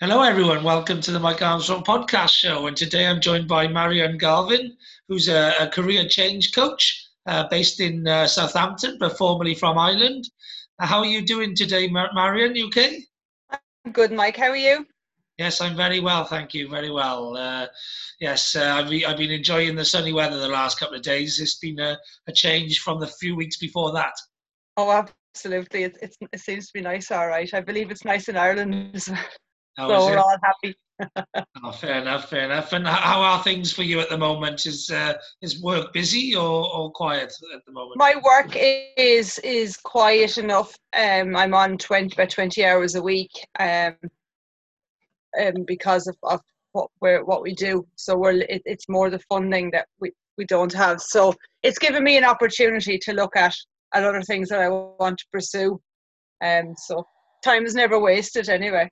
Hello, everyone. Welcome to the Mike Armstrong podcast show. And today I'm joined by Marion Galvin, who's a, a career change coach uh, based in uh, Southampton, but formerly from Ireland. Uh, how are you doing today, Mar- Marion? You okay? I'm good, Mike. How are you? Yes, I'm very well, thank you. Very well. Uh, yes, uh, I've, be, I've been enjoying the sunny weather the last couple of days. It's been a, a change from the few weeks before that. Oh, absolutely. It, it seems to be nice, all right. I believe it's nice in Ireland as well. How so we're it? all happy. Oh, fair enough, fair enough. And how are things for you at the moment? Is uh, is work busy or, or quiet at the moment? My work is is quiet enough. Um, I'm on twenty about twenty hours a week. Um, um because of, of what we're what we do. So we're it, it's more the funding that we we don't have. So it's given me an opportunity to look at at other things that I want to pursue. Um, so time is never wasted anyway.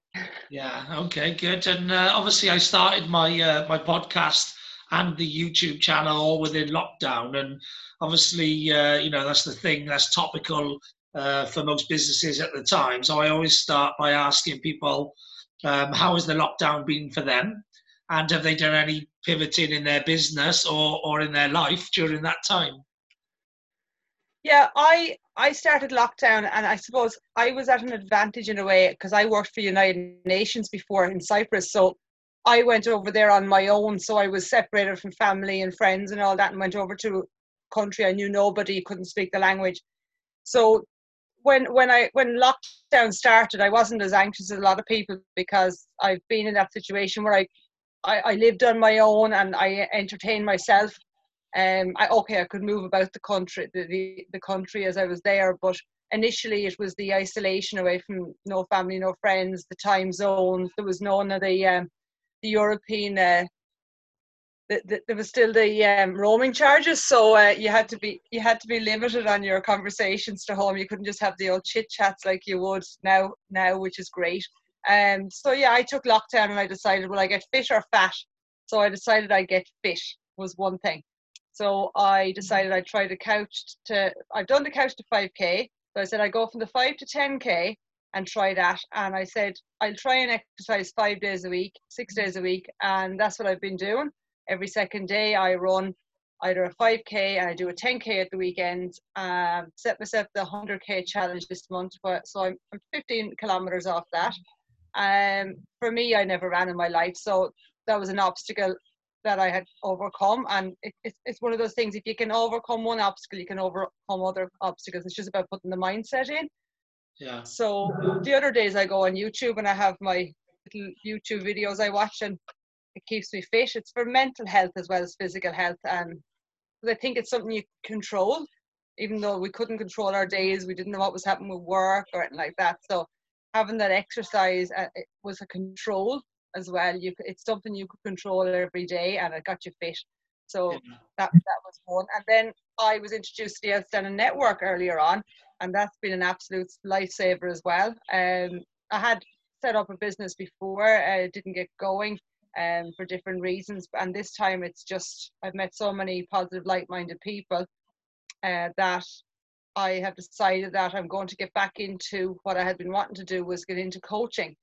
Yeah. Okay. Good. And uh, obviously, I started my uh, my podcast and the YouTube channel all within lockdown, and obviously, uh, you know, that's the thing that's topical uh, for most businesses at the time. So I always start by asking people, um, how has the lockdown been for them, and have they done any pivoting in their business or or in their life during that time? Yeah, I I started lockdown, and I suppose I was at an advantage in a way because I worked for United Nations before in Cyprus, so I went over there on my own. So I was separated from family and friends and all that, and went over to a country I knew nobody, couldn't speak the language. So when when I when lockdown started, I wasn't as anxious as a lot of people because I've been in that situation where I I, I lived on my own and I entertained myself um, I, okay, I could move about the country, the, the, the country as I was there, but initially it was the isolation away from no family, no friends, the time zones. There was none of the um, the European. Uh, the, the, there was still the um, roaming charges, so uh, you had to be you had to be limited on your conversations to home. You couldn't just have the old chit chats like you would now now, which is great. Um, so yeah, I took lockdown and I decided, will I get fit or fat? So I decided I get fit was one thing. So I decided I'd try the couch to, I've done the couch to 5K. So I said I'd go from the 5 to 10K and try that. And I said, I'll try and exercise five days a week, six days a week. And that's what I've been doing. Every second day I run either a 5K and I do a 10K at the weekend. Um, set myself the 100K challenge this month. But, so I'm, I'm 15 kilometers off that. Um, for me, I never ran in my life. So that was an obstacle that I had overcome. And it, it's, it's one of those things, if you can overcome one obstacle, you can overcome other obstacles. It's just about putting the mindset in. Yeah. So the other days I go on YouTube and I have my little YouTube videos I watch and it keeps me fit. It's for mental health as well as physical health. And I think it's something you control, even though we couldn't control our days, we didn't know what was happening with work or anything like that. So having that exercise uh, it was a control as well. You it's something you could control every day, and it got you fit. So Yeah. that that was one. And then I was introduced to the Outstanding Network earlier on, and that's been an absolute lifesaver as well. Um, I had set up a business before, uh, it didn't get going. Um, for different reasons, and this time it's just I've met so many positive, like-minded people uh, that I have decided that I'm going to get back into what I had been wanting to do was get into coaching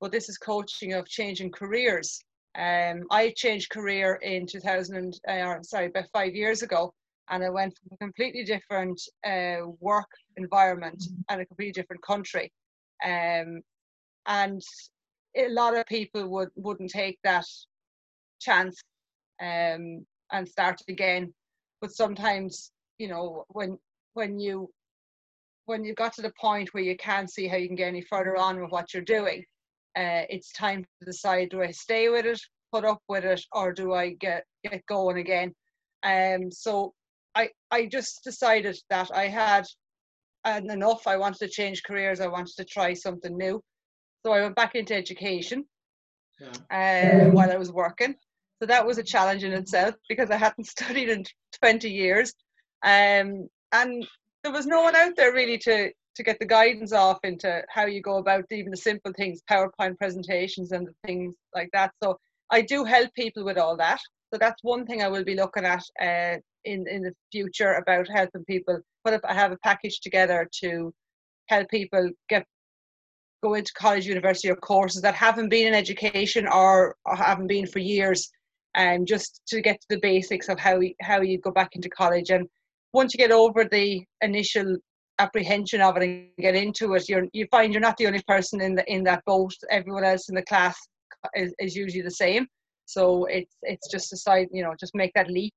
but this is coaching of changing careers. Um, I changed career in 2000, uh, sorry, about five years ago, and I went from a completely different uh, work environment and a completely different country. Um, and a lot of people would wouldn't take that chance um, and start again. But sometimes, you know, when when you when you got to the point where you can't see how you can get any further on with what you're doing, uh, it's time to decide do I stay with it, put up with it, or do I get get going again? Um, so I I just decided that I had and enough. I wanted to change careers. I wanted to try something new. So I went back into education Yeah. uh, while I was working. So that was a challenge in itself because I hadn't studied in 20 years. Um, and there was no one out there really to, to get the guidance off into how you go about even the simple things, PowerPoint presentations and things like that. So I do help people with all that. So that's one thing I will be looking at uh, in in the future about helping people. But if I have a package together to help people get go into college, university, or courses that haven't been in education or, or haven't been for years, and um, just to get to the basics of how how you go back into college. And once you get over the initial apprehension of it and get into it, you you find you're not the only person in the in that boat. Everyone else in the class is, is usually the same. So it's it's just decide you know just make that leap.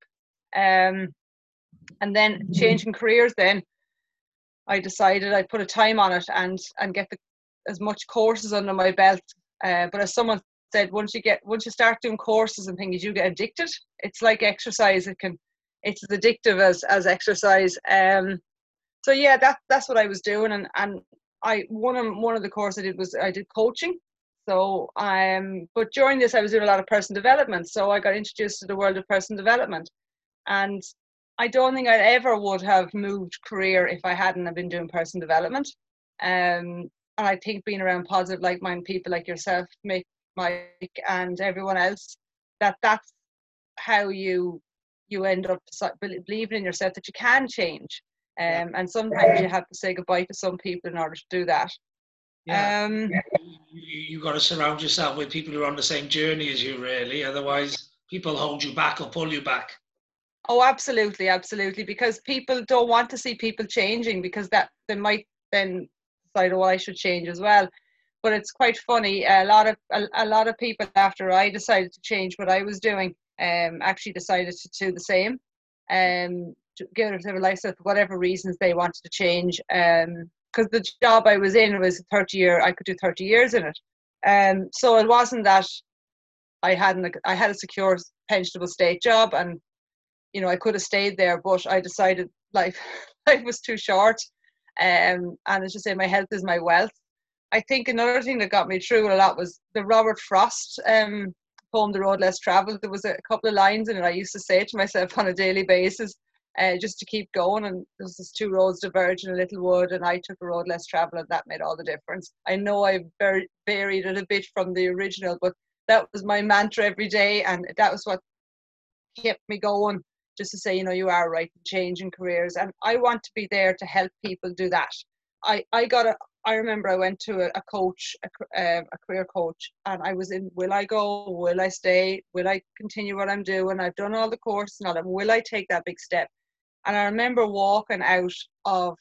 Um, and then changing careers. Then I decided I'd put a time on it and and get the, as much courses under my belt. Uh, but as someone said, once you get once you start doing courses and things, you get addicted. It's like exercise. It can it's as addictive as as exercise. Um, so yeah, that that's what I was doing, and and I one of one of the course I did was I did coaching. So um, but during this I was doing a lot of person development. So I got introduced to the world of person development, and I don't think I ever would have moved career if I hadn't have been doing person development. Um, and I think being around positive, like-minded people like yourself, Mick, Mike, and everyone else, that that's how you you end up believing in yourself that you can change. Um, and sometimes you have to say goodbye to some people in order to do that. Yeah. Um, you, you got to surround yourself with people who are on the same journey as you, really. Otherwise, people hold you back or pull you back. Oh, absolutely, absolutely. Because people don't want to see people changing because that they might then decide, oh, I should change as well. But it's quite funny. A lot of a, a lot of people after I decided to change what I was doing, um, actually decided to do the same. Um, give their license for whatever reasons they wanted to change. Um, because the job I was in was 30 year, I could do 30 years in it. Um, so it wasn't that I hadn't, I had a secure pensionable state job and you know, I could have stayed there, but I decided life life was too short. Um, and as you say, my health is my wealth. I think another thing that got me through a lot was the Robert Frost um, poem, The Road Less Travelled. There was a couple of lines in it I used to say to myself on a daily basis uh, just to keep going. And there was this two roads diverge in a little wood, and I took a road less travelled, and that made all the difference. I know I varied it a bit from the original, but that was my mantra every day, and that was what kept me going just to say, you know, you are right, changing careers. And I want to be there to help people do that. I, I got a, I remember I went to a, a coach, a, um, a career coach, and I was in, will I go? Will I stay? Will I continue what I'm doing? I've done all the course and all. Will I take that big step? And I remember walking out of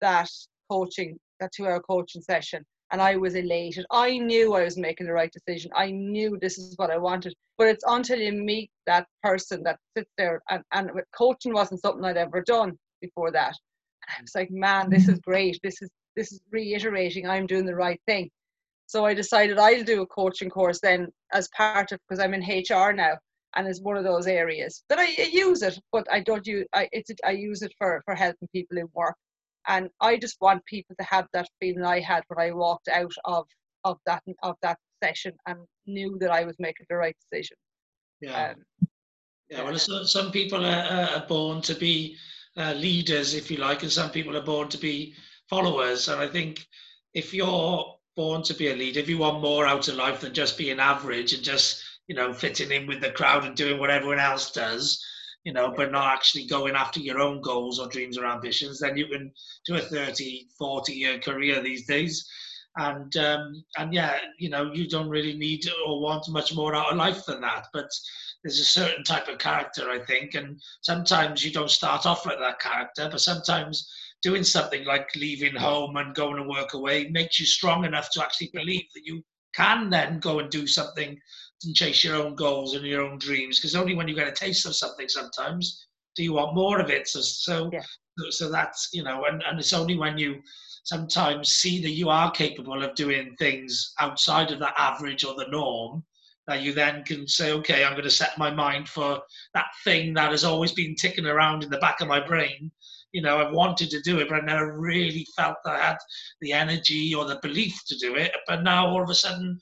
that coaching, that two hour coaching session, and I was elated. I knew I was making the right decision. I knew this is what I wanted. But it's until you meet that person that sits there, and, and coaching wasn't something I'd ever done before that. And I was like, man, this is great. This is this is reiterating I'm doing the right thing. So I decided I'll do a coaching course then as part of because I'm in HR now, and it's one of those areas that I, I use it, but I don't use I it's I use it for for helping people in work and I just want people to have that feeling I had when I walked out of of that of that session and knew that I was making the right decision. Yeah. Um, yeah. Well, some, some people are, are born to be uh, leaders, if you like, and some people are born to be followers. And I think if you're born to be a leader, if you want more out of life than just being average and just you know fitting in with the crowd and doing what everyone else does, you know, but not actually going after your own goals or dreams or ambitions, then you can do a 30, 40 year career these days. And um, and yeah, you know, you don't really need or want much more out of life than that. But there's a certain type of character, I think, and sometimes you don't start off like that character, but sometimes doing something like leaving home and going to work away makes you strong enough to actually believe that you can then go and do something and chase your own goals and your own dreams because only when you get a taste of something sometimes do you want more of it so so, yeah. so that's you know and, and it's only when you sometimes see that you are capable of doing things outside of the average or the norm that you then can say okay i'm going to set my mind for that thing that has always been ticking around in the back of my brain you know i've wanted to do it but i never really felt that i had the energy or the belief to do it but now all of a sudden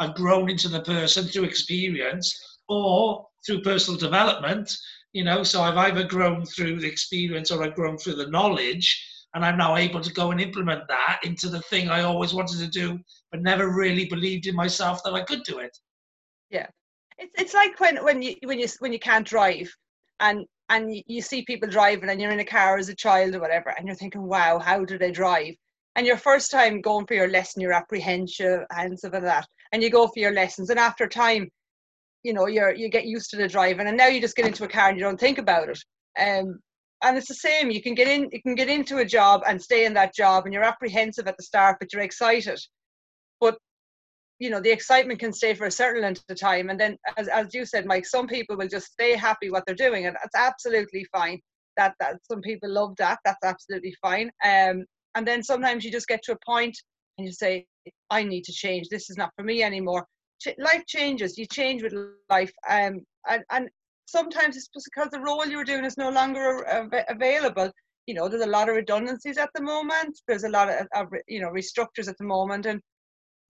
I've grown into the person through experience or through personal development. You know, so I've either grown through the experience or I've grown through the knowledge, and I'm now able to go and implement that into the thing I always wanted to do, but never really believed in myself that I could do it. Yeah, it's it's like when when you when you when you can't drive, and and you see people driving, and you're in a car as a child or whatever, and you're thinking, wow, how do they drive? and your first time going for your lesson, you're apprehensive and of that, and you go for your lessons, and after time, you know, you're you get used to the driving, and now you just get into a car and you don't think about it. Um, and it's the same. You can get in, you can get into a job and stay in that job, and you're apprehensive at the start, but you're excited. But you know, the excitement can stay for a certain length of time, and then, as as you said, Mike, some people will just stay happy what they're doing, and that's absolutely fine. That that some people love that. That's absolutely fine. Um, and then sometimes you just get to a point and you say, I need to change. This is not for me anymore. Ch- life changes. You change with life. Um, and, and sometimes it's because the role you're doing is no longer av- available. You know, there's a lot of redundancies at the moment. There's a lot of, of you know restructures at the moment, and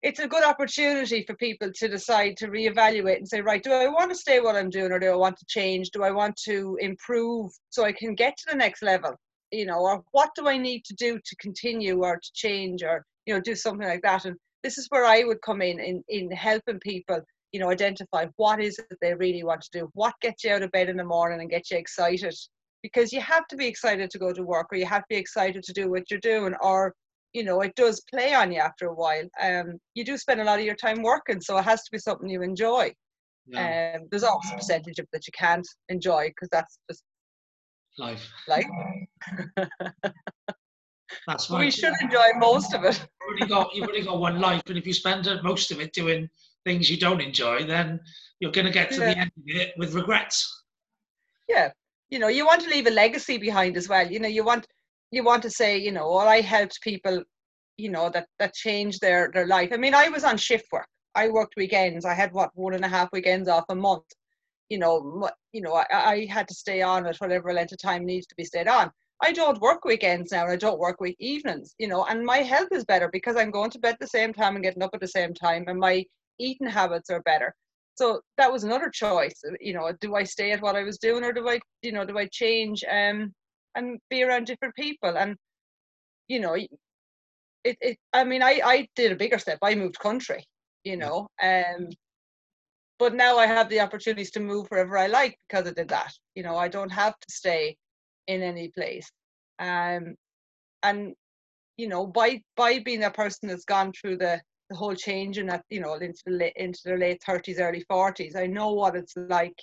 it's a good opportunity for people to decide to reevaluate and say, right, do I want to stay what I'm doing, or do I want to change? Do I want to improve so I can get to the next level? You know, or what do I need to do to continue or to change or, you know, do something like that. And this is where I would come in, in, in helping people, you know, identify what is it they really want to do, what gets you out of bed in the morning and get you excited. Because you have to be excited to go to work or you have to be excited to do what you're doing or, you know, it does play on you after a while. Um, you do spend a lot of your time working, so it has to be something you enjoy. Yeah. Um, there's always a percentage of that you can't enjoy because that's just life. Life. That's right. We should enjoy most of it. You've only, got, you've only got one life, and if you spend most of it doing things you don't enjoy, then you're going to get to yeah. the end of it with regrets. Yeah, you know, you want to leave a legacy behind as well. You know, you want you want to say, you know, well, I helped people, you know, that that changed their their life. I mean, I was on shift work. I worked weekends. I had what one and a half weekends off a month you know, you know, I, I had to stay on at whatever length of time needs to be stayed on. I don't work weekends now and I don't work week evenings, you know, and my health is better because I'm going to bed at the same time and getting up at the same time and my eating habits are better. So that was another choice, you know, do I stay at what I was doing or do I, you know, do I change um, and be around different people? And, you know, it, it I mean, I, I did a bigger step. I moved country, you know, um, but now I have the opportunities to move wherever I like because I did that. You know, I don't have to stay in any place. Um, and you know, by by being a person that's gone through the the whole change in that, you know, into the late, into their late thirties, early forties, I know what it's like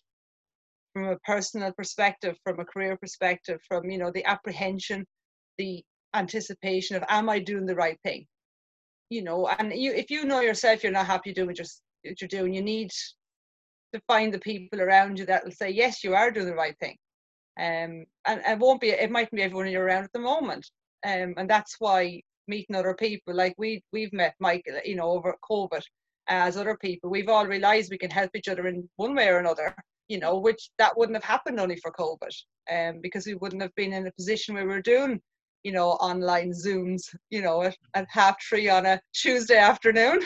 from a personal perspective, from a career perspective, from you know the apprehension, the anticipation of am I doing the right thing? You know, and you if you know yourself you're not happy doing you're, what you're doing, you need to find the people around you that will say, yes, you are doing the right thing. Um, and it won't be, it mightn't be everyone you're around at the moment. Um, and that's why meeting other people, like we, we've met Mike, you know, over COVID as other people, we've all realized we can help each other in one way or another, you know, which that wouldn't have happened only for COVID, um, because we wouldn't have been in a position where we're doing, you know, online Zooms, you know, at, at half three on a Tuesday afternoon.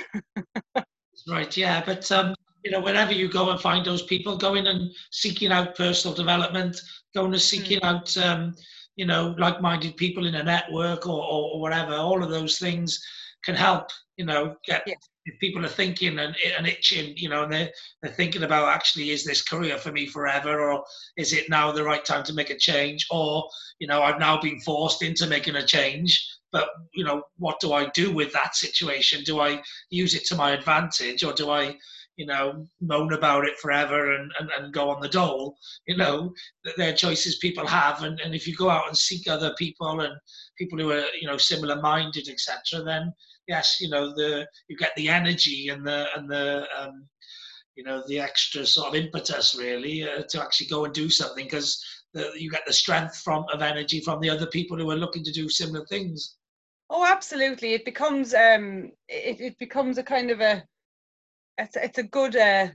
right, yeah, but um, you know, wherever you go and find those people, going and seeking out personal development, going and seeking mm. out, um, you know, like-minded people in a network or, or, or, whatever. All of those things can help. You know, get yes. if people are thinking and, and itching, you know, and they're, they're thinking about actually, is this career for me forever, or is it now the right time to make a change, or you know, I've now been forced into making a change. But you know, what do I do with that situation? Do I use it to my advantage, or do I you know, moan about it forever and, and, and go on the dole. You know, that they're choices people have. And, and if you go out and seek other people and people who are, you know, similar minded, etc., then yes, you know, the you get the energy and the and the um, you know the extra sort of impetus really uh, to actually go and do something because you get the strength from of energy from the other people who are looking to do similar things. Oh, absolutely! It becomes um, it, it becomes a kind of a it's it's a good uh,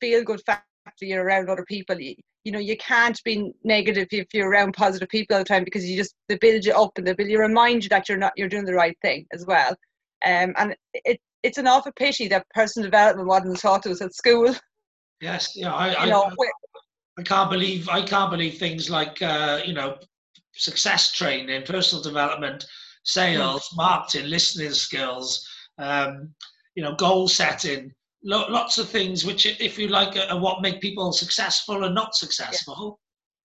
feel good factor you're around other people. You, you know, you can't be negative if you're around positive people all the time because you just they build you up and they build you remind you that you're not you're doing the right thing as well. Um, and it it's an awful pity that personal development wasn't taught to us at school. Yes, yeah, I, you know, I, I can't believe I can't believe things like uh, you know success training, personal development, sales, mm. marketing, listening skills. Um, you know, goal setting, lo- lots of things which, if you like, are, what make people successful and not successful.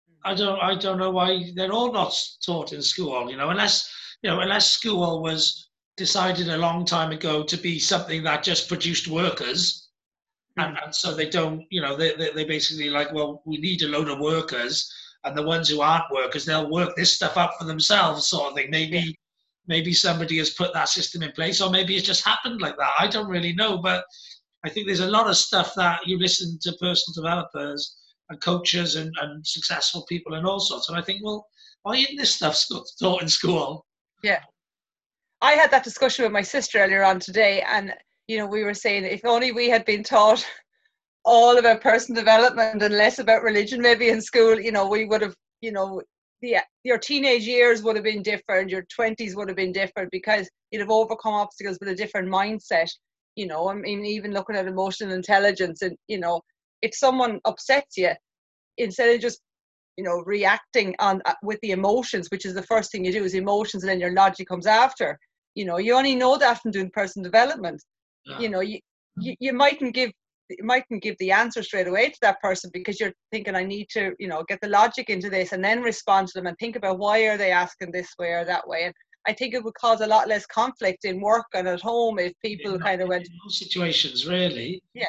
Yeah. I don't, I don't know why they're all not taught in school. You know, unless you know, unless school was decided a long time ago to be something that just produced workers, hmm. and, and so they don't, you know, they, they, they basically like, well, we need a load of workers, and the ones who aren't workers, they'll work this stuff up for themselves, sort of thing. Maybe, maybe somebody has put that system in place, or maybe it's just happened like that. I don't really know, but I think there's a lot of stuff that you listen to personal developers and coaches and, and successful people and all sorts, and I think, well, why isn't this stuff taught in school? Yeah. I had that discussion with my sister earlier on today, and you know, we were saying if only we had been taught all about personal development and less about religion, maybe in school, you know, we would have, you know, the, your teenage years would have been different, your 20s would have been different because you'd have overcome obstacles with a different mindset. You know, I mean, even looking at emotional intelligence, and you know, if someone upsets you, instead of just you know reacting on uh, with the emotions which is the first thing you do is emotions and then your logic comes after you know you only know that from doing personal development yeah. you know you, you you mightn't give you mightn't give the answer straight away to that person because you're thinking i need to you know get the logic into this and then respond to them and think about why are they asking this way or that way and i think it would cause a lot less conflict in work and at home if people in kind of went situations really yeah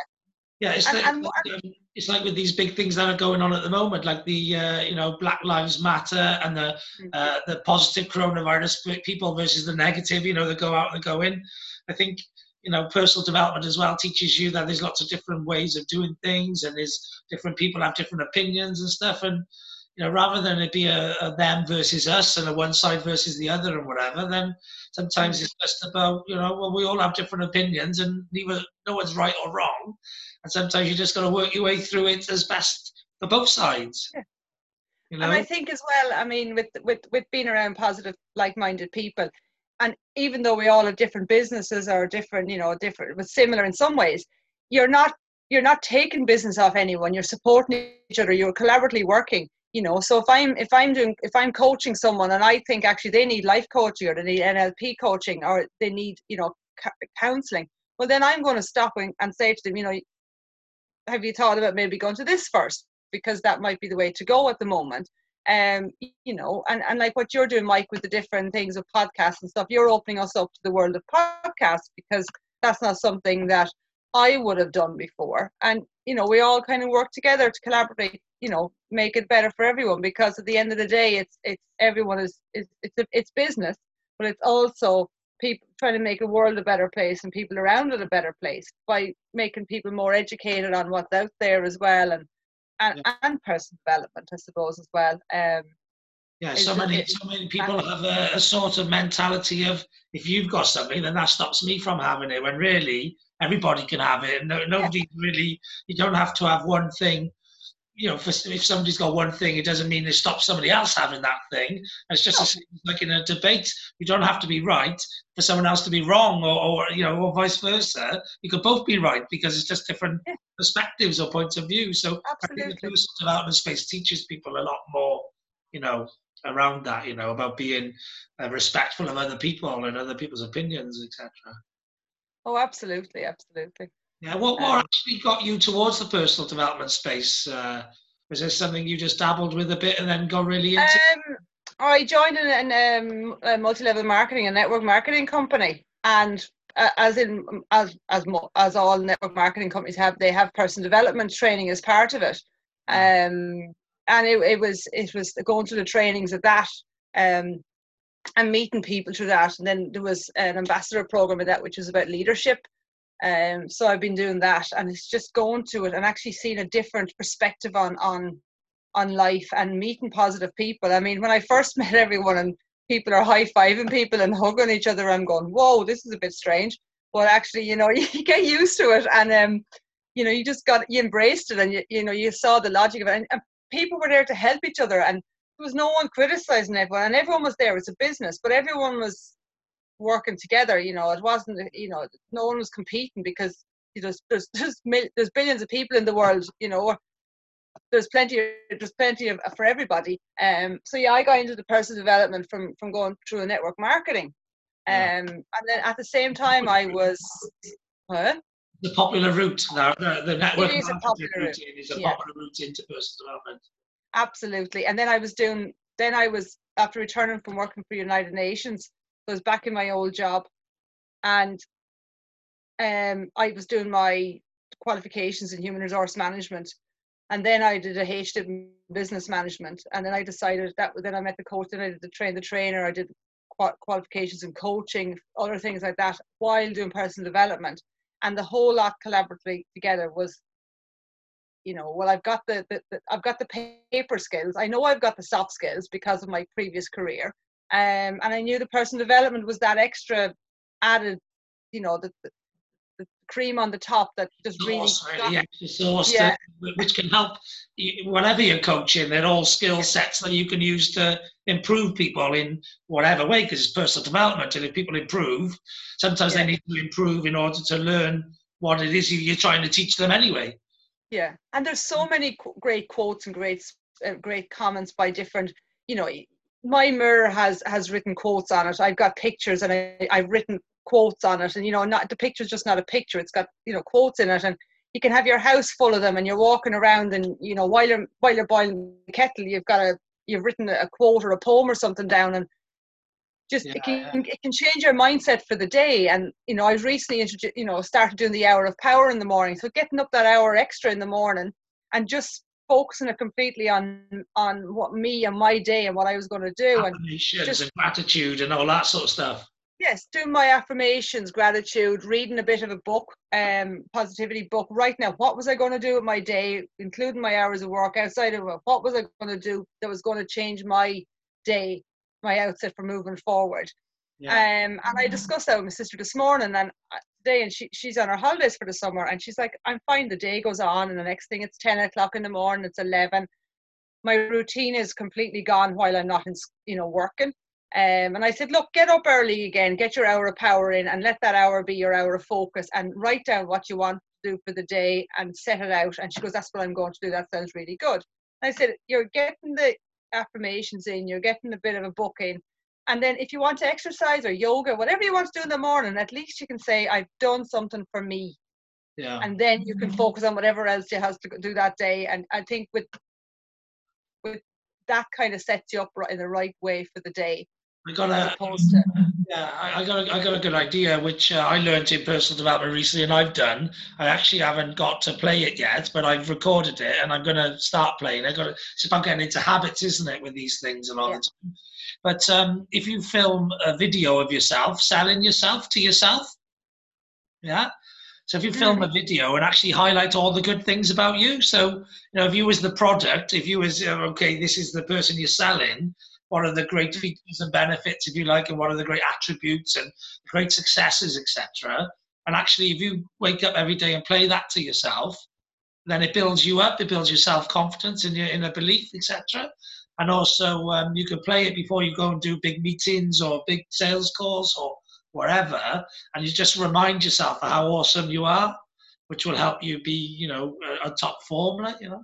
yeah, it's, and, like, and, um, it's like with these big things that are going on at the moment, like the uh, you know Black Lives Matter and the mm-hmm. uh, the positive coronavirus people versus the negative, you know, that go out and go in. I think you know personal development as well teaches you that there's lots of different ways of doing things, and there's different people have different opinions and stuff, and you know rather than it be a, a them versus us and a one side versus the other and whatever, then sometimes it's just about you know well we all have different opinions and neither no one's right or wrong and sometimes you just got to work your way through it as best for both sides. Yeah. You know? And I think as well, I mean, with with with being around positive, like-minded people, and even though we all have different businesses or different, you know, different but similar in some ways, you're not you're not taking business off anyone. You're supporting each other. You're collaboratively working. You know, so if I'm if I'm doing if I'm coaching someone and I think actually they need life coaching or they need NLP coaching or they need you know counseling, well then I'm going to stop and, and say to them, you know, have you thought about maybe going to this first because that might be the way to go at the moment um you know and, and like what you're doing mike with the different things of podcasts and stuff you're opening us up to the world of podcasts because that's not something that i would have done before. And you know we all kind of work together to collaborate you know make it better for everyone because at the end of the day it's it's everyone is, is it's a, it's business but it's also people trying to make a world a better place and people around it a better place by making people more educated on what's out there as well and and, yeah. and personal development i suppose as well um yeah so many so many people have a, a, sort of mentality of if you've got something then that stops me from having it when really everybody can have it no, nobody yeah. really you don't have to have one thing you know, for, if somebody's got one thing, it doesn't mean they stop somebody else having that thing. It's just no. a, like in a debate. You don't have to be right for someone else to be wrong, or, or you know, or vice versa. You could both be right because it's just different yeah. perspectives or points of view. So Absolutely. I think the personal development space teaches people a lot more, you know, around that. You know, about being uh, respectful of other people and other people's opinions, etc. Oh, absolutely, absolutely. Yeah, what, what um, actually got you towards the personal development space? Uh, was this something you just dabbled with a bit and then got really into? Um, I joined an, um, a multi-level marketing and network marketing company, and uh, as in as as as all network marketing companies have, they have personal development training as part of it. Um, and it, it was it was going through the trainings of that, um, and meeting people through that. And then there was an ambassador program of that, which was about leadership um, so I've been doing that, and it's just going to it and actually seeing a different perspective on on on life and meeting positive people. I mean, when I first met everyone and people are high fiving people and hugging each other, I'm going, "Whoa, this is a bit strange." But actually, you know, you get used to it, and um, you know, you just got you embraced it, and you you know, you saw the logic of it, and, and people were there to help each other, and there was no one criticizing everyone, and everyone was there. It's a business, but everyone was working together. You know, it wasn't you know no one was competing because you know, there's there's there's billions of people in the world. You know, there's plenty there's plenty of for everybody. Um, so yeah, I got into the personal development from from going through the network marketing. Um, and then at the same time, I was. Huh? The popular route now, the, the network marketing route. is a yeah. popular route into personal development. Absolutely, and then I was doing. Then I was after returning from working for United Nations was back in my old job, and um, I was doing my qualifications in human resource management, and then I did a in business management, and then I decided that then I met the coach, then I did the train the trainer, I did qualifications in coaching, other things like that, while doing personal development, and the whole lot collaboratively together was you know well i've got the, the, the, i've got the paper skills. I know i've got the soft skills because of my previous career um, and i knew the personal development was that extra added you know the, the, the cream on the top that just really extra sauce yeah. which can help whatever you're coaching they're all skill sets that you can use to improve people in whatever way because it's personal development and if people improve sometimes yeah. they need to improve in order to learn what it is you're trying to teach them anyway yeah, and there's so many great quotes and great uh, great comments by different. You know, my mirror has has written quotes on it. I've got pictures and I, I've written quotes on it, and you know, not the picture's just not a picture. It's got you know quotes in it, and you can have your house full of them, and you're walking around, and you know, while you're while you're boiling the kettle, you've got a you've written a quote or a poem or something down, and just yeah, it can yeah. it can change your mindset for the day and you know i've recently introduced you know started doing the hour of power in the morning so getting up that hour extra in the morning and just focusing it completely on on what me and my day and what i was going to do and just and gratitude and all that sort of stuff yes doing my affirmations gratitude reading a bit of a book um positivity book right now what was i going to do with my day including my hours of work outside of it what was i going to do that was going to change my day my outset for moving forward. Yeah. Um, and I discussed that with my sister this morning and today, and she, she's on her holidays for the summer, and she's like, "I'm fine." The day goes on, and the next thing it's ten o'clock in the morning. It's eleven. My routine is completely gone while I'm not in, you know, working. Um, and I said, look, get up early again, get your hour of power in, and let that hour be your hour of focus, and write down what you want to do for the day and set it out. And she goes, that's what I'm going to do. That sounds really good. And I said, you're getting the affirmations in, you're getting a bit of a book in. And then if you want to exercise or yoga, whatever you want to do in the morning, at least you can say, I've done something for me. Yeah. And then you can focus on whatever else you has to do that day. And I think with with that kind of sets you up in the right way for the day. I got a to, yeah, I, I, got a, I got a good idea which uh, I learned in personal development recently, and I've done. I actually haven't got to play it yet, but I've recorded it, and I'm going to start playing. I got to, it's about getting into habits, isn't it, with these things a lot yeah. of the time. But um, if you film a video of yourself selling yourself to yourself, yeah. So if you film mm. a video and actually highlight all the good things about you, so you know if you was the product, if you was uh, okay, this is the person you're selling what are the great features and benefits, if you like, and what are the great attributes and great successes, etc. And actually, if you wake up every day and play that to yourself, then it builds you up. It builds your self confidence in your inner belief, etc. And also, um, you can play it before you go and do big meetings or big sales calls or wherever, and you just remind yourself of how awesome you are, which will help you be, you know, a, a top form, you know.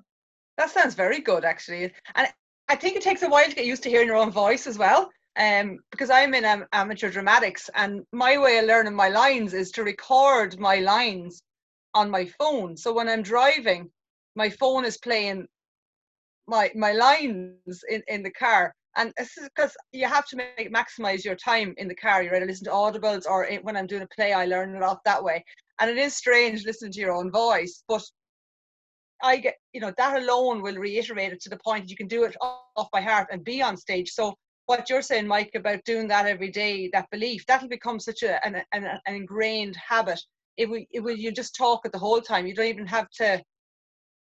That sounds very good, actually. And I think it takes a while to get used to hearing your own voice as well. Um, because I'm in um, amateur dramatics, and my way of learning my lines is to record my lines on my phone. So when I'm driving, my phone is playing my my lines in, in the car. And this is because you have to make maximize your time in the car. You're to listen to audibles, or when I'm doing a play, I learn it off that way. And it is strange listening to your own voice, but I get, you know, that alone will reiterate it to the point that you can do it off by heart and be on stage. So what you're saying, Mike, about doing that every day, that belief, that'll become such a, an, an, an ingrained habit. It will, it will, you just talk it the whole time. You don't even have to,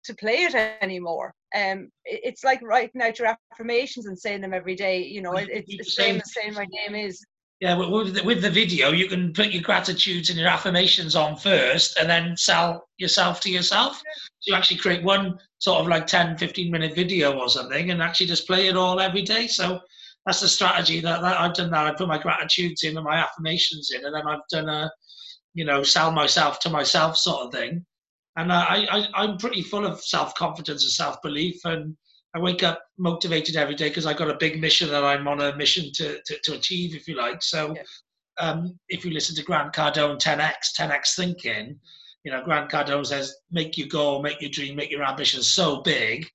to play it anymore. Um, it's like writing out your affirmations and saying them every day. You know, it, it's the same as saying my name is. Yeah, with the, with the video, you can put your gratitudes and your affirmations on first and then sell yourself to yourself. So you actually create one sort of like 10, 15 minute video or something and actually just play it all every day. So that's the strategy that, that I've done that. I put my gratitudes in and my affirmations in, and then I've done a, you know, sell myself to myself sort of thing. And I, I, I'm pretty full of self confidence and self belief. And I wake up motivated every day because I got a big mission that I'm on a mission to, to, to achieve, if you like. So, yeah. um, if you listen to Grant Cardone 10x, 10x thinking, you know, Grant Cardone says, make your goal, make your dream, make your ambition so big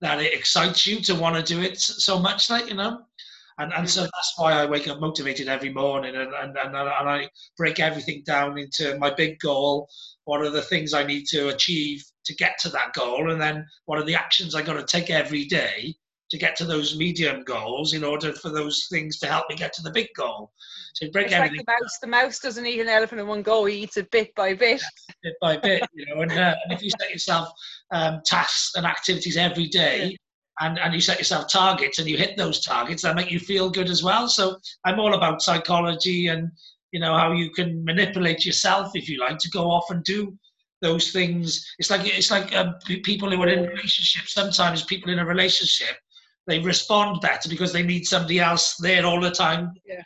that it excites you to want to do it so much, like, you know. And, and so that's why I wake up motivated every morning and, and, and, and I break everything down into my big goal. What are the things I need to achieve to get to that goal? And then what are the actions I got to take every day to get to those medium goals in order for those things to help me get to the big goal. So break it's everything. Like the mouse, the mouse doesn't eat an elephant in one go; he eats it bit by bit. bit by bit, you know. And, uh, and if you set yourself um, tasks and activities every day, yeah and, and you set yourself targets and you hit those targets that make you feel good as well so i'm all about psychology and you know how you can manipulate yourself if you like to go off and do those things it's like it's like um, people who are in relationships sometimes people in a relationship they respond better because they need somebody else there all the time yeah.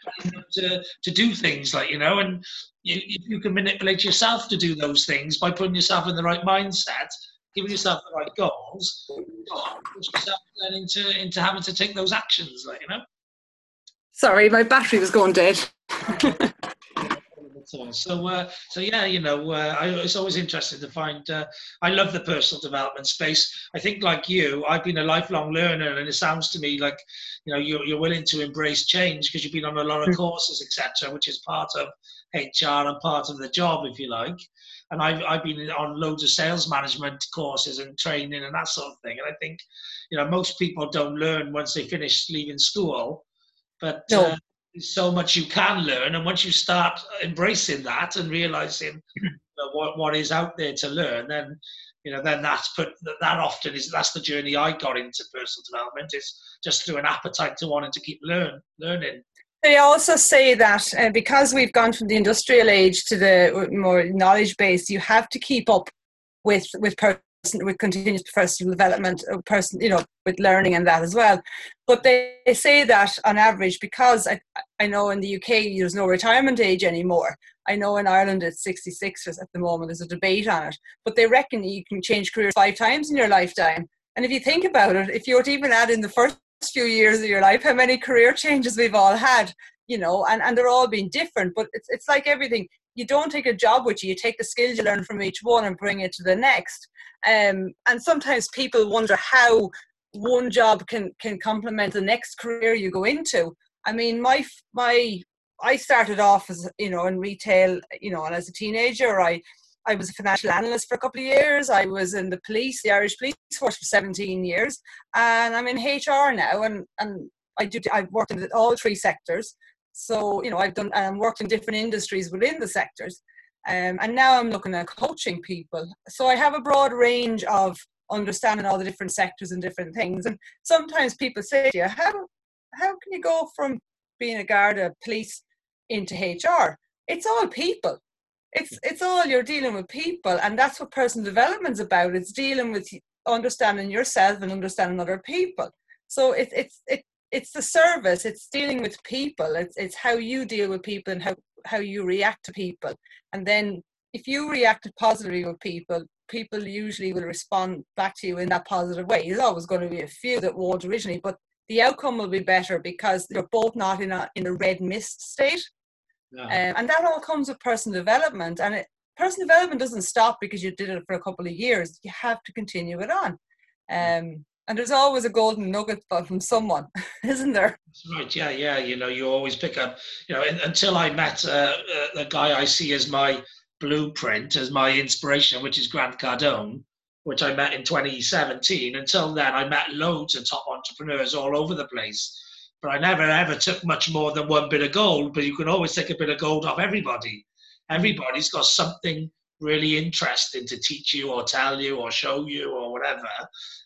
to, to do things like you know and you, you can manipulate yourself to do those things by putting yourself in the right mindset giving yourself the right goals, push yourself then into into having to take those actions, like you know. Sorry, my battery was gone dead. So, uh, so yeah, you know, uh, I, it's always interesting to find. Uh, I love the personal development space. I think, like you, I've been a lifelong learner, and it sounds to me like, you know, you're, you're willing to embrace change because you've been on a lot of hmm. courses, etc., which is part of HR and part of the job, if you like and I've, I've been on loads of sales management courses and training and that sort of thing. And I think, you know, most people don't learn once they finish leaving school, but no. Uh, there's so much you can learn. And once you start embracing that and realizing you know, what, what is out there to learn, then, you know, then that's put that often is that's the journey I got into personal development is just through an appetite to wanting to keep learn learning. They also say that uh, because we've gone from the industrial age to the more knowledge base, you have to keep up with with person with continuous personal development, uh, person you know with learning and that as well. But they, they say that on average, because I I know in the UK there's no retirement age anymore. I know in Ireland it's 66 at the moment. There's a debate on it, but they reckon you can change careers five times in your lifetime. And if you think about it, if you were to even add in the first few years of your life, how many career changes we've all had, you know, and, and they're all been different. But it's, it's like everything. You don't take a job with you, you take the skills you learn from each one and bring it to the next. Um, and sometimes people wonder how one job can, can complement the next career you go into. I mean, my, my, I started off as, you know, in retail, you know, and as a teenager, I, I was a financial analyst for a couple of years. I was in the police, the Irish Police Force for 17 years, and I'm in HR now. And, and I do I've worked in all three sectors. So you know I've done and worked in different industries within the sectors, um, and now I'm looking at coaching people. So I have a broad range of understanding all the different sectors and different things. And sometimes people say to you, how how can you go from being a guard, a police, into HR? It's all people it's it's all you're dealing with people and that's what personal development's about it's dealing with understanding yourself and understanding other people so it's it's it, it's the service it's dealing with people it's it's how you deal with people and how how you react to people and then if you react positively with people people usually will respond back to you in that positive way there's always going to be a few that won't originally but the outcome will be better because you're both not in a in a red mist state yeah. Um, and that all comes with personal development. And it, personal development doesn't stop because you did it for a couple of years. You have to continue it on. Um, and there's always a golden nugget from someone, isn't there? Right. Yeah, yeah. You know, you always pick up. You know, until I met uh, uh, the guy I see as my blueprint, as my inspiration, which is Grant Cardone, which I met in 2017. Until then, I met loads of top entrepreneurs all over the place but I never ever took much more than one bit of gold. But you can always take a bit of gold off everybody. Everybody's got something really interesting to teach you or tell you or show you or whatever.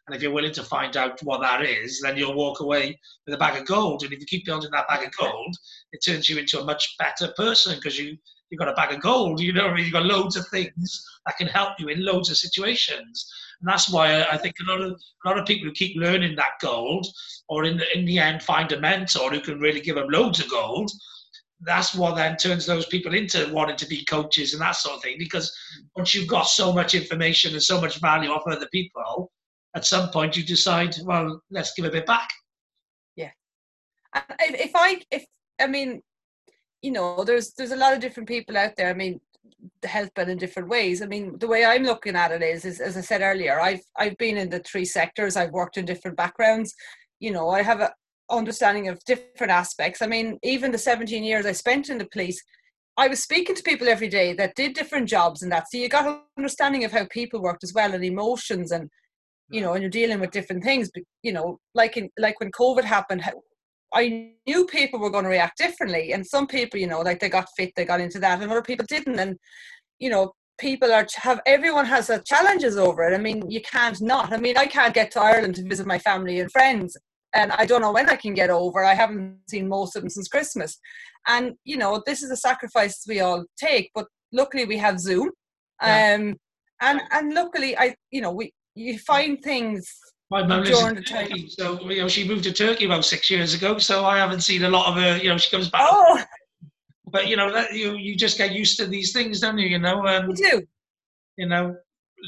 And if you're willing to find out what that is, then you'll walk away with a bag of gold. And if you keep building that bag of gold, it turns you into a much better person because you you've got a bag of gold. You know, you've got loads of things that can help you in loads of situations. And that's why I think a lot of a lot of people who keep learning that gold, or in the, in the end find a mentor who can really give them loads of gold. That's what then turns those people into wanting to be coaches and that sort of thing. Because once you've got so much information and so much value off other people, at some point you decide, well, let's give a bit back. Yeah. If I, if I mean, you know, there's there's a lot of different people out there. I mean, help in different ways. I mean, the way I'm looking at it is, is, as I said earlier, I've I've been in the three sectors. I've worked in different backgrounds. You know, I have a understanding of different aspects. I mean, even the 17 years I spent in the police, I was speaking to people every day that did different jobs and that. So you got an understanding of how people worked as well and emotions and you know, and you're dealing with different things. But you know, like in like when COVID happened, I knew people were going to react differently, and some people, you know, like they got fit, they got into that, and other people didn't. And you know, people are have everyone has a challenges over it. I mean, you can't not. I mean, I can't get to Ireland to visit my family and friends, and I don't know when I can get over. I haven't seen most of them since Christmas, and you know, this is a sacrifice we all take. But luckily, we have Zoom, yeah. um, and and luckily, I you know we you find things my mum lives in Turkey, so you know she moved to Turkey about six years ago. So I haven't seen a lot of her. You know, she comes back. Oh. But you know that you you just get used to these things, don't you? You know. Um, you do. You know,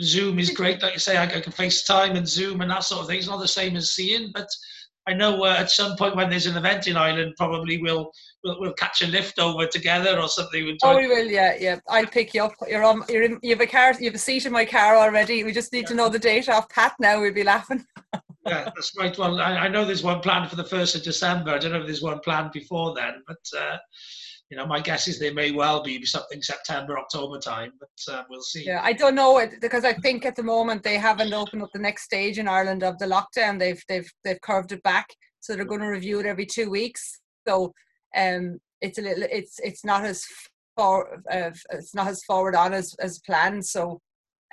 Zoom is great. Like you say, I, I can FaceTime and Zoom and that sort of thing. It's not the same as seeing, but I know uh, at some point when there's an event in Ireland, probably we'll we'll, we'll catch a lift over together or something. We'll Oh, we will. Yeah, yeah. I'll pick you up. You're on. You're in. You have a car. You have a seat in my car already. We just need yeah. to know the date off Pat. Now we'll be laughing. yeah, that's right. Well, I, I, know there's one planned for the first of December. I don't know if there's one planned before then, but uh, you know, my guess is there may well be something September, October time, but uh, we'll see. Yeah, I don't know it because I think at the moment they haven't opened up the next stage in Ireland of the lockdown. They've they've they've curved it back, so they're going to review it every two weeks. So, um, it's a little, it's it's not as far, uh, it's not as forward on as as planned. So,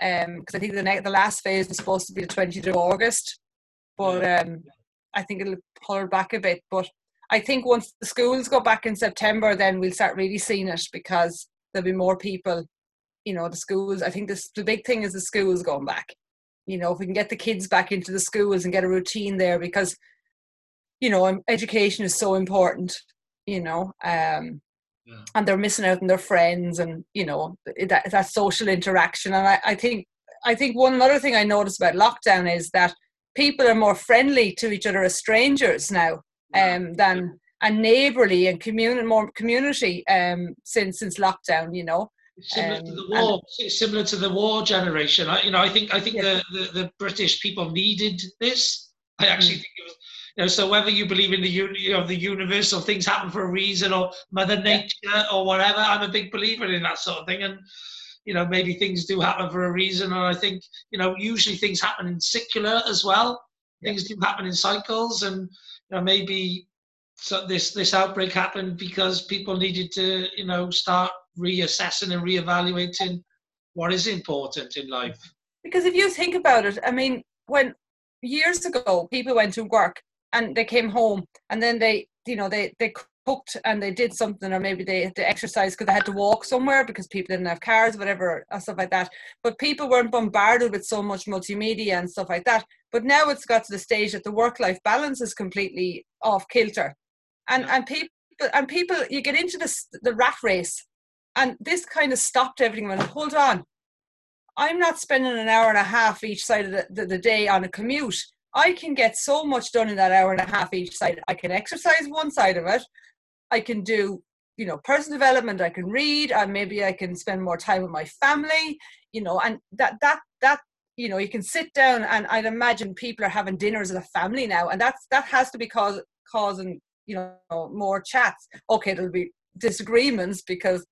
um, because I think the next, the last phase was supposed to be the 20th of August, but um, I think it'll pull back a bit. But I think once the schools go back in September, then we'll start really seeing it because there'll be more people. You know, the schools. I think this the big thing is the schools going back. You know, if we can get the kids back into the schools and get a routine there, because you know, um, education is so important. You know, um, yeah. and they're missing out on their friends and you know that that social interaction. And I, I think I think one other thing I noticed about lockdown is that people are more friendly to each other as strangers now um, than and neighbourly and community more community um, since since lockdown. You know. Similar um, to the war, and, similar to the war generation. I, you know, I think I think the, the, the British people needed this. I actually mm. think it was you know, so whether you believe in the you know the universe or things happen for a reason or Mother Nature yeah. or whatever, I'm a big believer in that sort of thing. And you know, maybe things do happen for a reason. And I think you know, usually things happen in secular as well. Yeah. Things do happen in cycles, and you know, maybe so this this outbreak happened because people needed to you know start reassessing and reevaluating what is important in life. Because if you think about it, I mean, when years ago people went to work and they came home and then they you know they they cooked and they did something or maybe they, they exercised because they had to walk somewhere because people didn't have cars whatever or stuff like that but people weren't bombarded with so much multimedia and stuff like that but now it's got to the stage that the work life balance is completely off kilter and and people and people you get into this the rat race and this kind of stopped everything and hold on i'm not spending an hour and a half each side of the, the, the day on a commute I can get so much done in that hour and a half each side. I can exercise one side of it. I can do, you know, personal development. I can read, and maybe I can spend more time with my family. You know, and that that that you know, you can sit down, and I'd imagine people are having dinners as a family now, and that's that has to be cause, causing you know more chats. Okay, there'll be disagreements because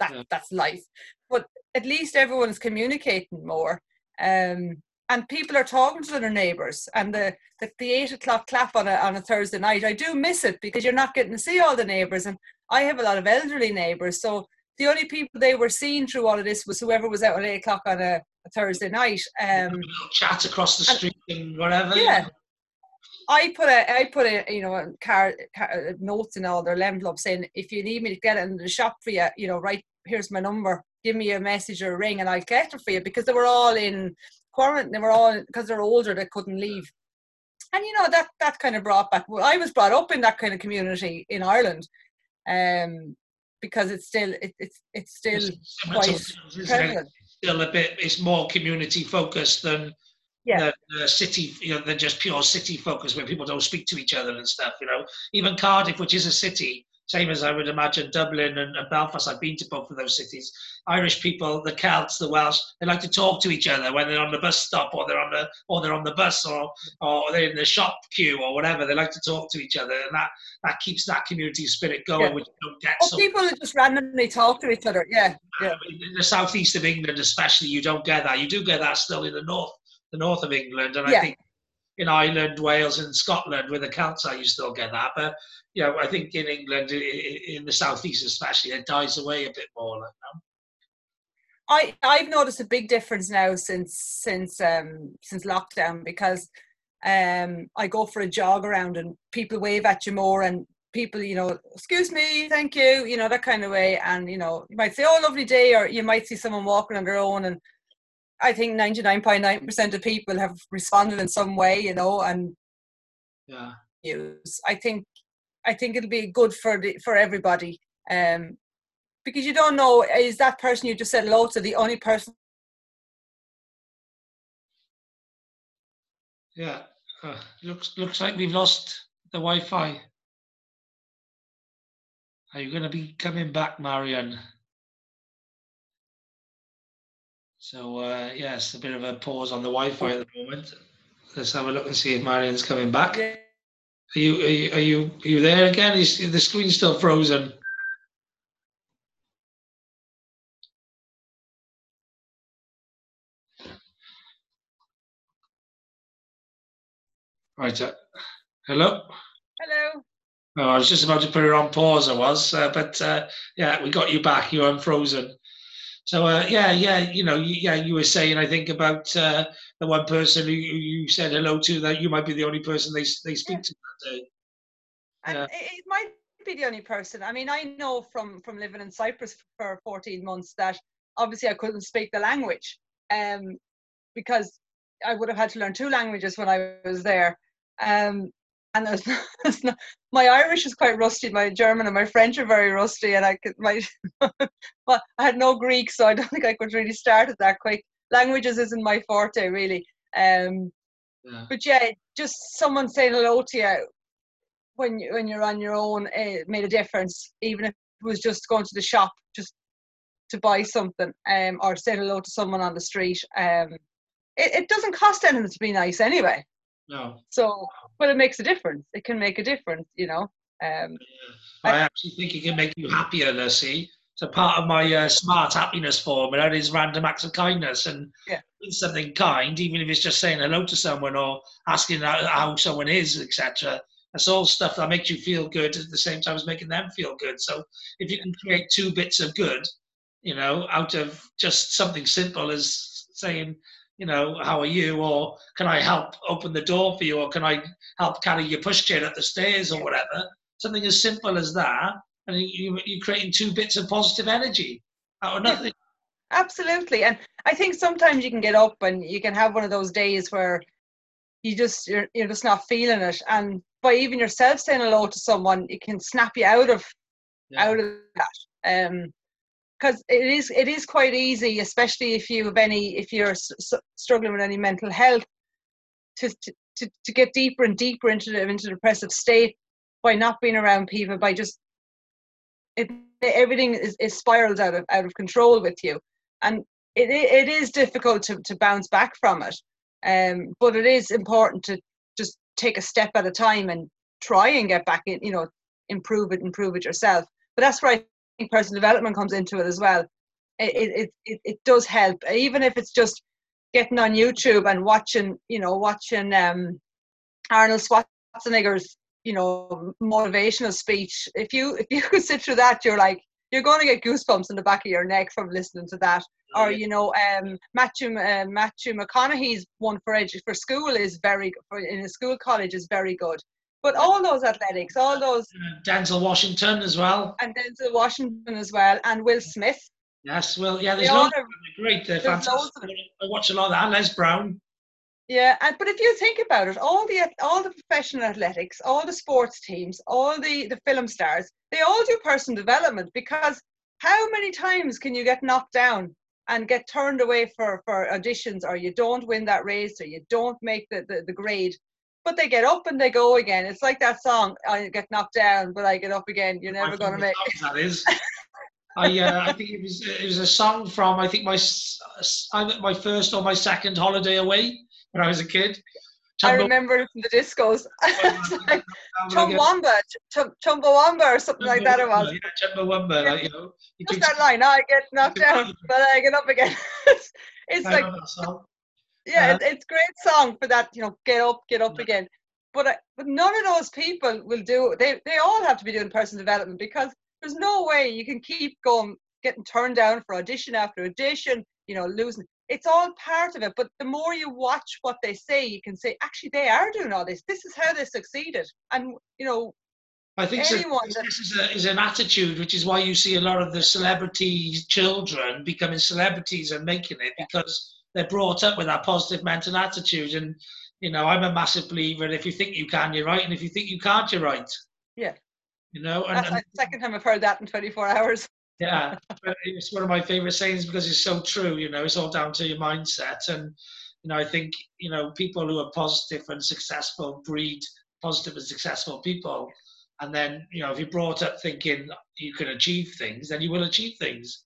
that yeah. that's life, but at least everyone's communicating more. Um, and people are talking to their neighbours and the, the, the eight o'clock clap on a, on a Thursday night, I do miss it because you're not getting to see all the neighbours. And I have a lot of elderly neighbours. So the only people they were seeing through all of this was whoever was out at eight o'clock on a, a Thursday night. Um, chat across the street and, and whatever. Yeah. I put a I put a you know a car, car notes in all their envelopes saying if you need me to get it in the shop for you, you know, right here's my number, give me a message or a ring and I'll get it for you because they were all in quarantine. They were all because they're older. They couldn't leave, and you know that that kind of brought back. Well, I was brought up in that kind of community in Ireland, um, because it's still it, it's it's still it's quite prevalent. Still a bit. It's more community focused than yeah. the, uh, city, you know, than just pure city focus where people don't speak to each other and stuff. You know, even Cardiff, which is a city, same as I would imagine Dublin and, and, Belfast. I've been to both of those cities. Irish people, the Celts, the Welsh, they like to talk to each other when they're on the bus stop or they're on the or they're on the bus or or they're in the shop queue or whatever. They like to talk to each other, and that that keeps that community spirit going, yeah. which you don't get. Well, people just randomly talk to each other. Yeah, yeah. In the southeast of England, especially, you don't get that. You do get that still in the north, the north of England, and yeah. I think in Ireland, Wales, and Scotland with the Celts, you still get that. But you know, I think in England, in the southeast especially, it dies away a bit more. Like. I I've noticed a big difference now since since um since lockdown because um I go for a jog around and people wave at you more and people you know excuse me thank you you know that kind of way and you know you might say oh lovely day or you might see someone walking on their own and I think 99.9% of people have responded in some way, you know, and yeah. Use. I think I think it'll be good for the, for everybody. Um, because you don't know is that person you just said hello to the only person. Yeah, uh, looks looks like we've lost the Wi-Fi. Are you going to be coming back, Marion? So uh, yes, a bit of a pause on the Wi-Fi at the moment. Let's have a look and see if Marion's coming back. Are you are you are you, are you there again? Is the screen still frozen? Right. Uh, hello. Hello. Oh, I was just about to put it on pause. I was, uh, but uh, yeah, we got you back. You're unfrozen. So uh, yeah, yeah, you know, yeah, you were saying I think about uh, the one person who you said hello to that you might be the only person they they speak yeah. to that day. And yeah. it might be the only person. I mean, I know from from living in Cyprus for 14 months that obviously I couldn't speak the language, um, because I would have had to learn two languages when I was there. Um, and there's, there's not, my Irish is quite rusty. My German and my French are very rusty, and I could my well, I had no Greek, so I don't think I could really start it that quick. Languages isn't my forte, really. Um, yeah. But yeah, just someone saying hello to you when you when you're on your own it made a difference. Even if it was just going to the shop, just to buy something, um, or say hello to someone on the street. Um, it, it doesn't cost anything to be nice anyway. No. So, but it makes a difference. It can make a difference, you know. Um, I, I actually think it can make you happier, Lucy. So part of my uh, smart happiness formula is random acts of kindness and yeah. something kind, even if it's just saying hello to someone or asking how, how someone is, etc. That's all stuff that makes you feel good at the same time as making them feel good. So if you can create two bits of good, you know, out of just something simple as saying you know, how are you? Or can I help open the door for you? Or can I help carry your pushchair up the stairs or whatever? Something as simple as that. And you, you're creating two bits of positive energy out of nothing. Absolutely. And I think sometimes you can get up and you can have one of those days where you just, you're, you're just not feeling it. And by even yourself saying hello to someone, it can snap you out of, yeah. out of that. Um, because it is it is quite easy, especially if you have any if you're s- struggling with any mental health, to, to to get deeper and deeper into the into depressive state by not being around people by just it everything is, is spirals out of out of control with you, and it it is difficult to to bounce back from it. Um, but it is important to just take a step at a time and try and get back in, you know, improve it, improve it yourself. But that's where I personal development comes into it as well. It, it, it, it does help, even if it's just getting on YouTube and watching, you know, watching um, Arnold Schwarzenegger's, you know, motivational speech. If you if you could sit through that, you're like you're going to get goosebumps in the back of your neck from listening to that. Or you know, um, Matthew uh, Matthew McConaughey's one for edu- for school is very for in a school college is very good. But all those athletics, all those Denzel Washington as well, and Denzel Washington as well, and Will Smith. Yes, well, yeah, there's loads. Of, great, they're fantastic. I watch a lot of that. Les Brown. Yeah, and but if you think about it, all the all the professional athletics, all the sports teams, all the the film stars, they all do personal development because how many times can you get knocked down and get turned away for for auditions, or you don't win that race, or you don't make the the, the grade, but they get up and they go again. It's like that song, I get knocked down, but I get up again. You're never going to make it. That is. I, uh, I think it was it was a song from I think my my first or my second holiday away when I was a kid. I remember it from the discos. like, Chumbawamba, Chumbawamba or something like that it was. Yeah, Chumbawamba, like, you know. You Just that line, I get knocked down, but I get up again. it's like, yeah, uh, it's great song for that, you know, get up, get up yeah. again. But, uh, but none of those people will do, they, they all have to be doing personal development because there's no way you can keep going, getting turned down for audition after audition, you know, losing it's all part of it. But the more you watch what they say, you can say, actually, they are doing all this. This is how they succeeded. And, you know, I think so, this is, a, is an attitude, which is why you see a lot of the celebrity children becoming celebrities and making it because they're brought up with that positive mental attitude. And, you know, I'm a massive believer if you think you can, you're right. And if you think you can't, you're right. Yeah. You know, and, That's and, the second time I've heard that in 24 hours yeah, it's one of my favorite sayings because it's so true. You know, it's all down to your mindset, and you know, I think you know people who are positive and successful breed positive and successful people. And then you know, if you're brought up thinking you can achieve things, then you will achieve things.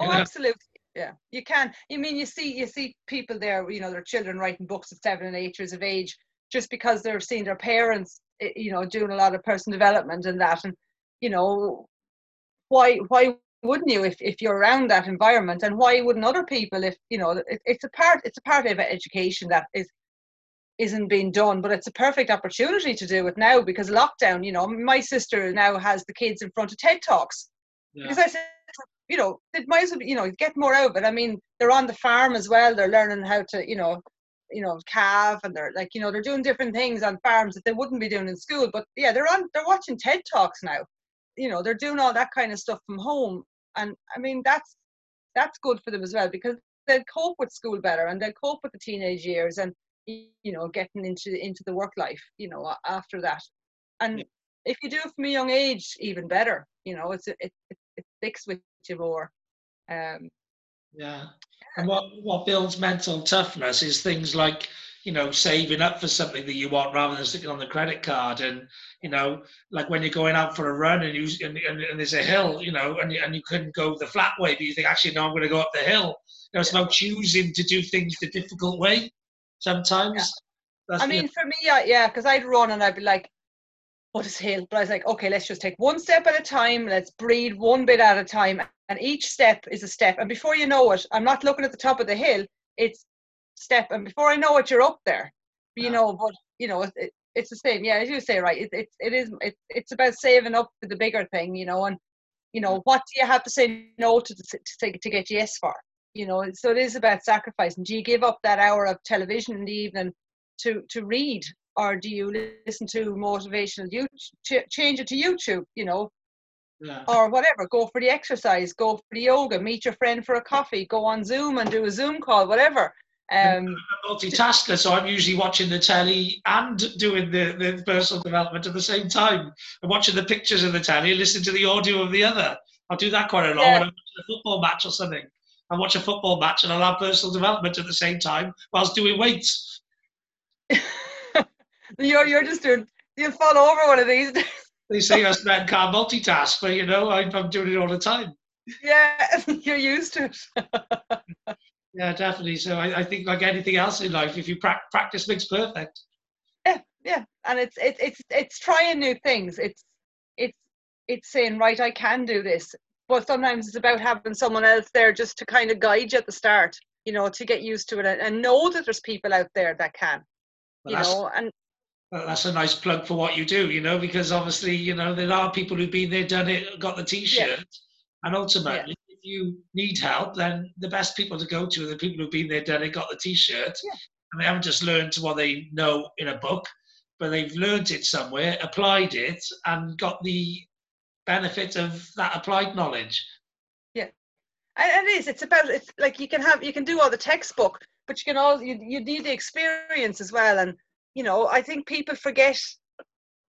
Oh, know? absolutely. Yeah, you can. You mean you see you see people there, you know, their children writing books at seven and eight years of age just because they're seeing their parents, eh, you know, doing a lot of personal development and that, and you know, why why wouldn't you if, if you're around that environment and why wouldn't other people if you know it, it's a part it's a part of education that is isn't being done but it's a perfect opportunity to do it now because lockdown you know my sister now has the kids in front of ted talks yeah. because i said you know it might as well you know get more out of it. I mean they're on the farm as well. They're learning how to you know you know calve and they're like you know they're doing different things on farms that they wouldn't be doing in school. But yeah they're on they're watching ted talks now. You know they're doing all that kind of stuff from home. And i mean that's that's good for them as well because they'll cope with school better and they'll cope with the teenage years and you know getting into into the work life you know after that. And if you do it from a young age even better. You know it's it, it, it sticks with you more um yeah and what what builds mental toughness is things like you know, saving up for something that you want rather than sticking on the credit card. And, you know, like when you're going out for a run and you and, and, and there's a hill, you know, and, and you couldn't go the flat way, but you think, actually, no, I'm going to go up the hill. You know, it's about choosing to do things the difficult way sometimes. Yeah. I mean, for me, yeah, because I'd run and I'd be like, what is hill? But I was like, okay, let's just take one step at a time. Let's breathe one bit at a time. And each step is a step. And before you know it, I'm not looking at the top of the hill. It's step and before i know it you're up there you know but you know it, it's the same yeah as you say right it, it, it is it, it's about saving up for the bigger thing you know and you know what do you have to say no to to, to, to get yes for you know so it is about sacrifice and do you give up that hour of television in the evening to to read or do you listen to motivational you change it to youtube you know yeah. or whatever go for the exercise go for the yoga meet your friend for a coffee go on zoom and do a zoom call whatever um, multitasker, so I'm usually watching the telly and doing the, the personal development at the same time. I'm watching the pictures of the telly and listening to the audio of the other. I'll do that quite a lot yeah. when I'm watching a football match or something. I watch a football match and I'll have personal development at the same time whilst doing weights. you're, you're just doing, you'll fall over one of these days. they say us men can't multitask, but you know, I'm, I'm doing it all the time. Yeah, you're used to it. Yeah, definitely. So I, I think like anything else in life, if you pra- practice makes perfect. Yeah, yeah, and it's it's it's it's trying new things. It's it's it's saying right, I can do this. But sometimes it's about having someone else there just to kind of guide you at the start, you know, to get used to it and, and know that there's people out there that can, well, you know, and that's a nice plug for what you do, you know, because obviously, you know, there are people who've been there, done it, got the t-shirt, yeah. and ultimately, if you need help, then the best people to go to are the people who've been there, done it, got the T-shirt, yeah. and they haven't just learned what they know in a book, but they've learned it somewhere, applied it, and got the benefit of that applied knowledge. Yeah, and it is. It's about it's like you can have you can do all the textbook, but you can all you you need the experience as well, and you know I think people forget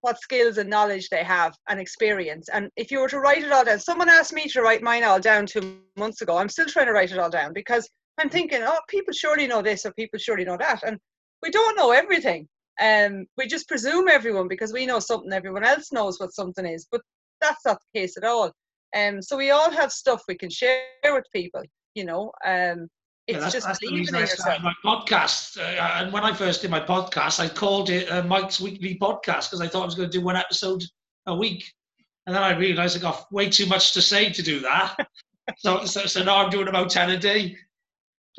what skills and knowledge they have and experience. And if you were to write it all down, someone asked me to write mine all down two months ago. I'm still trying to write it all down because I'm thinking, oh, people surely know this or people surely know that. And we don't know everything. Um, we just presume everyone because we know something, everyone else knows what something is, but that's not the case at all. Um, so we all have stuff we can share with people, you know. Um, it's yeah, that's, just that's believing in yourself. My podcast, uh, and when I first did my podcast, I called it uh, Mike's Weekly Podcast because I thought I was going to do one episode a week, and then I realised I got way too much to say to do that. so, so, so now I'm doing about ten a day.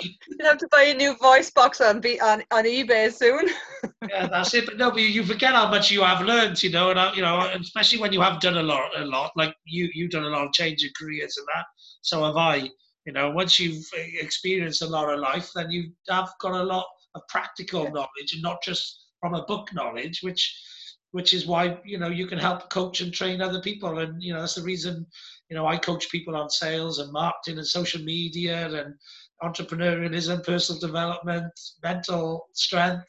You'll have to buy a new voice box on on, on eBay soon. yeah, that's it. But no, but you forget how much you have learned, you know, and uh, you know, especially when you have done a lot, a lot. Like you, you've done a lot of change in careers and that. So have I. You know, once you've experienced a lot of life, then you have got a lot of practical yeah. knowledge, and not just from a book knowledge, which which is why you know you can help coach and train other people and you know that's the reason you know i coach people on sales and marketing and social media and entrepreneurialism, personal development, mental strength,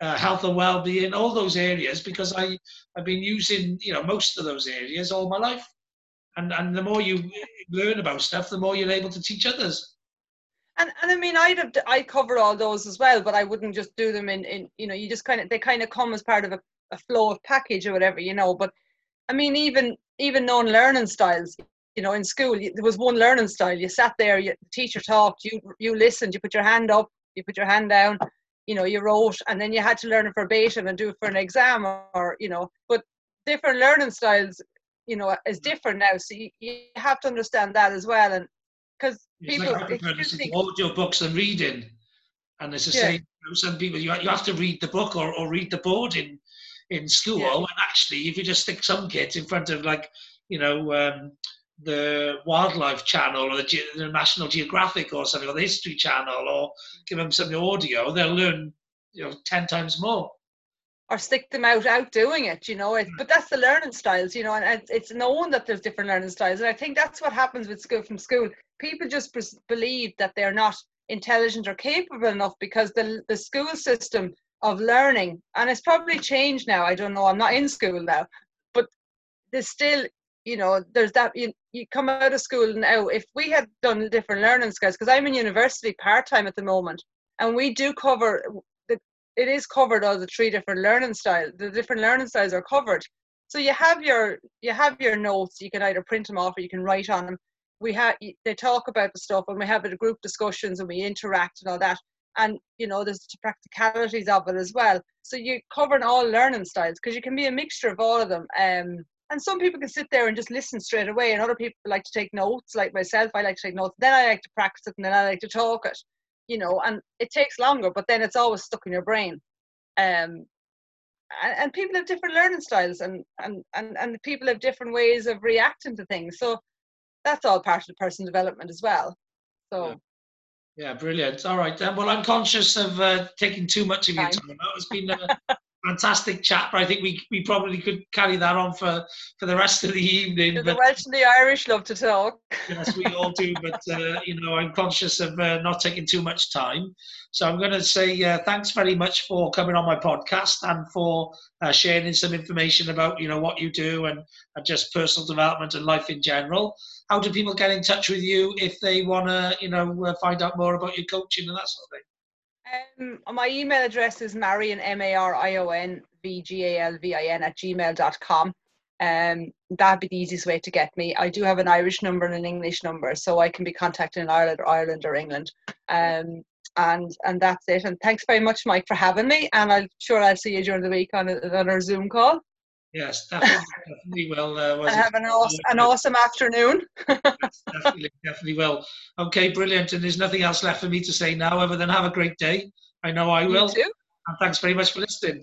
uh, health and well-being, all those areas, because I I've been using you know most of those areas all my life, and and the more you learn about stuff, the more you're able to teach others. And and I mean I'd have I cover all those as well, but I wouldn't just do them in in you know you just kind of they kind of come as part of a, a flow of package or whatever you know. But I mean even even known learning styles, you know, in school, there was one learning style. You sat there, you, the teacher talked, you you listened, you put your hand up, you put your hand down, you know, you wrote, and then you had to learn it verbatim and do it for an exam, or, or you know, but different learning styles, you know, is different now. So you, you have to understand that as well, and because people like think, audio books and reading, and it's the yeah. same. Some people you you have to read the book or, or read the board in in school, yeah. and actually, if you just stick some kids in front of like you know um, the Wildlife Channel or the, Ge- the, National Geographic or something, or the History Channel, or give them some audio, they'll learn, you know, ten times more. Or stick them out out doing it, you know. It, mm. but that's the learning styles, you know, and it's known that there's different learning styles, and I think that's what happens with school from school. People just pres- believe that they're not intelligent or capable enough because the the school system of learning, and it's probably changed now. I don't know. I'm not in school now, but there's still you know, there's that you, you come out of school now. If we had done different learning skills, because I'm in university part time at the moment, and we do cover it is covered all the three different learning styles. The different learning styles are covered. So you have your you have your notes. You can either print them off or you can write on them. We have they talk about the stuff, and we have the group discussions, and we interact and all that. And you know, there's the practicalities of it as well. So you're covering all learning styles because you can be a mixture of all of them. Um, and some people can sit there and just listen straight away, and other people like to take notes, like myself. I like to take notes. Then I like to practice it, and then I like to talk it. You know, and it takes longer, but then it's always stuck in your brain. Um, and, and people have different learning styles, and and and and people have different ways of reacting to things. So that's all part of the person development as well. So. Yeah. Yeah, brilliant. All right, then. Well, I'm conscious of uh, taking too much of your time. It's been a, fantastic chat. But I think we, we probably could carry that on for, for the rest of the evening. The Welsh and the Irish love to talk. yes, we all do. But uh, you know, I'm conscious of uh, not taking too much time. So I'm going to say uh, thanks very much for coming on my podcast and for uh, sharing some information about you know what you do and, and just personal development and life in general. How do people get in touch with you if they want to you know uh, find out more about your coaching and that sort of thing? Um, my email address is marion, M-A-R-I-O-N, V-G-A-L-V-I-N at gmail.com. Um, that'd be the easiest way to get me. I do have an Irish number and an English number, so I can be contacted in Ireland or Ireland or England. Um, and and that's it. And thanks very much, Mike, for having me. And I'm sure I'll see you during the week on, a, on our Zoom call. Yes, definitely, definitely will. Uh, have an awesome, an awesome afternoon. definitely, definitely will. Okay, brilliant. And there's nothing else left for me to say now other than have a great day. I know I will. And thanks very much for listening.